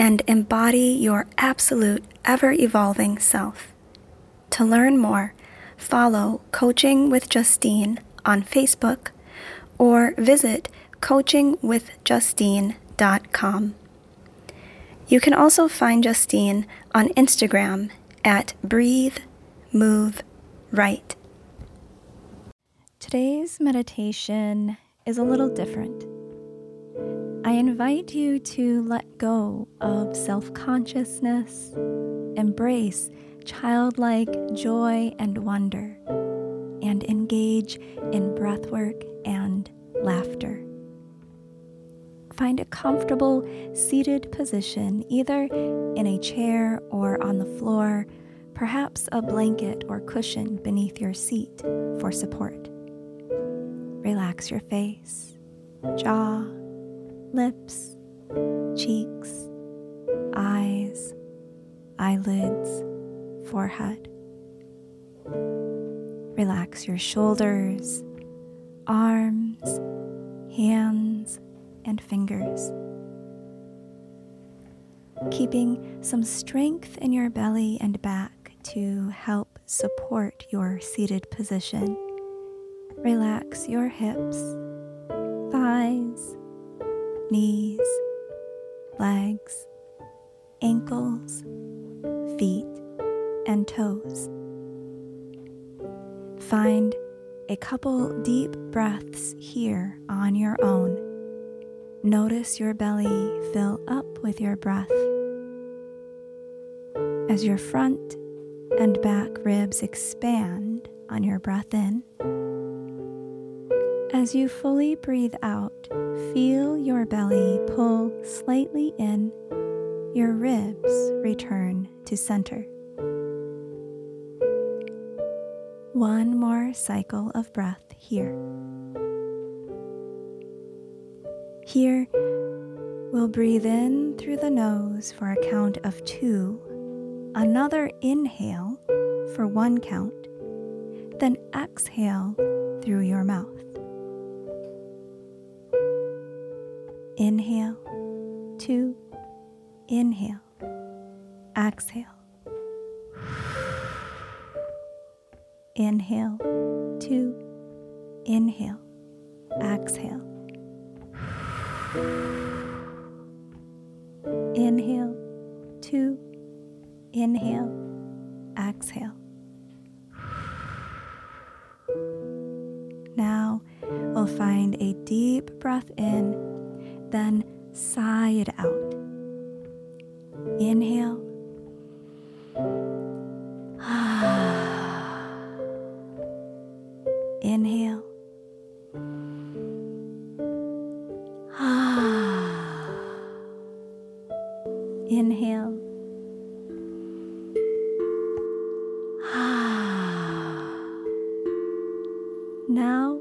and embody your absolute, ever evolving self. To learn more, follow Coaching with Justine on Facebook or visit coachingwithjustine.com. You can also find Justine on Instagram at Breathe, Move, Write. Today's meditation is a little different. I invite you to let go of self consciousness, embrace childlike joy and wonder, and engage in breathwork and laughter. Find a comfortable seated position, either in a chair or on the floor, perhaps a blanket or cushion beneath your seat for support. Relax your face, jaw, lips, cheeks, eyes, eyelids, forehead. Relax your shoulders, arms, hands, and fingers. Keeping some strength in your belly and back to help support your seated position. Relax your hips, thighs, knees, legs, ankles, feet, and toes. Find a couple deep breaths here on your own. Notice your belly fill up with your breath. As your front and back ribs expand on your breath in, as you fully breathe out, feel your belly pull slightly in, your ribs return to center. One more cycle of breath here. Here, we'll breathe in through the nose for a count of two, another inhale for one count, then exhale through your mouth. Inhale, two, inhale, exhale. Inhale, two, inhale, exhale. Inhale, two, inhale, exhale. Now we'll find a deep breath in then sigh it out. Inhale. Inhale. Inhale. Now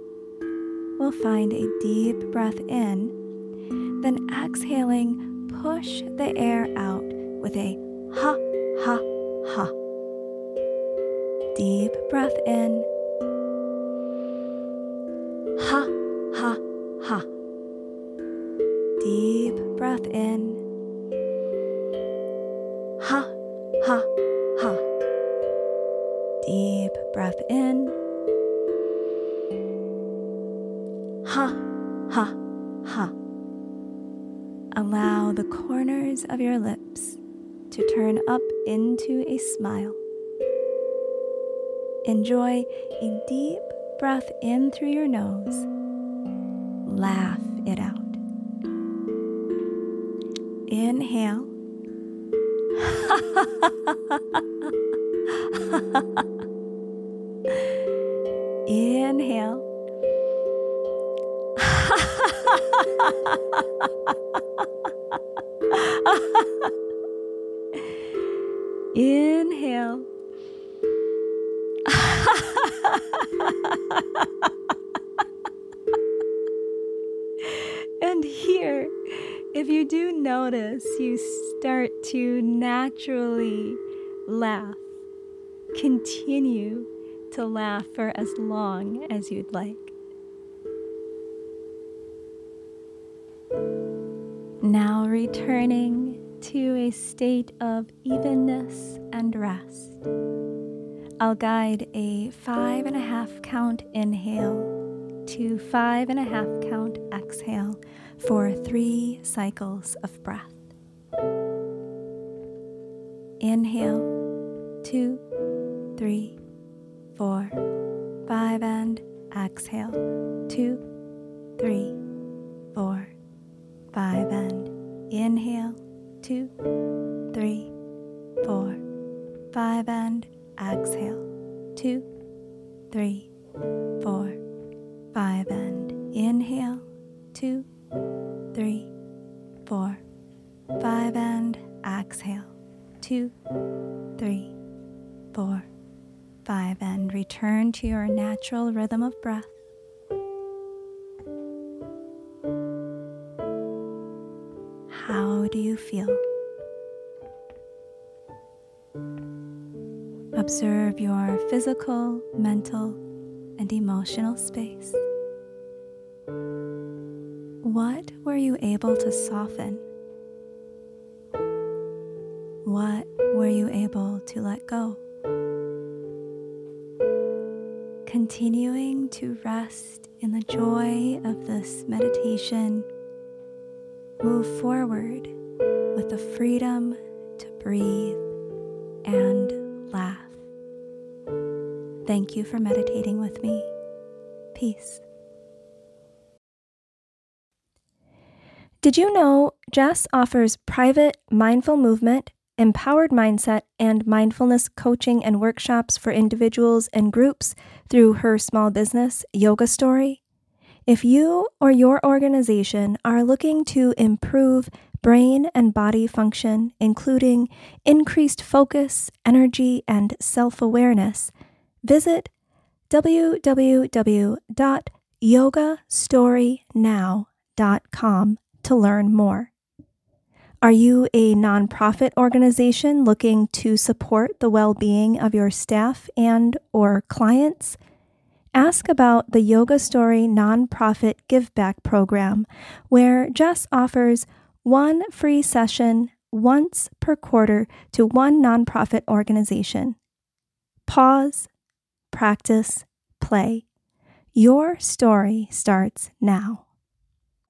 we'll find a deep breath in then exhaling, push the air out with a ha, ha, ha. Deep breath in. Ha, ha, ha. Deep breath in. Ha, ha, ha. Deep breath in. Ha, ha, ha. Allow the corners of your lips to turn up into a smile. Enjoy a deep breath in through your nose. Laugh it out. Inhale. Inhale. Inhale. and here, if you do notice, you start to naturally laugh. Continue to laugh for as long as you'd like. Now returning to a state of evenness and rest. I'll guide a five and a half count inhale to five and a half count exhale for three cycles of breath. Inhale, two, three, four, five, and exhale, two, three, four, five, and inhale, two, three, four, five, and exhale, two, three, four, five, and inhale, two, three, four, five, and exhale, two, three, four, five, and return to your natural rhythm of breath. How do you feel? Observe your physical, mental, and emotional space. What were you able to soften? What were you able to let go? Continuing to rest in the joy of this meditation, move forward with the freedom to breathe and laugh. Thank you for meditating with me. Peace. Did you know Jess offers private mindful movement, empowered mindset, and mindfulness coaching and workshops for individuals and groups through her small business, Yoga Story? If you or your organization are looking to improve brain and body function, including increased focus, energy, and self awareness, visit www.yogastorynow.com to learn more. Are you a nonprofit organization looking to support the well-being of your staff and or clients? Ask about the Yoga Story nonprofit give back program where Jess offers one free session once per quarter to one nonprofit organization. Pause, practice, play. Your story starts now.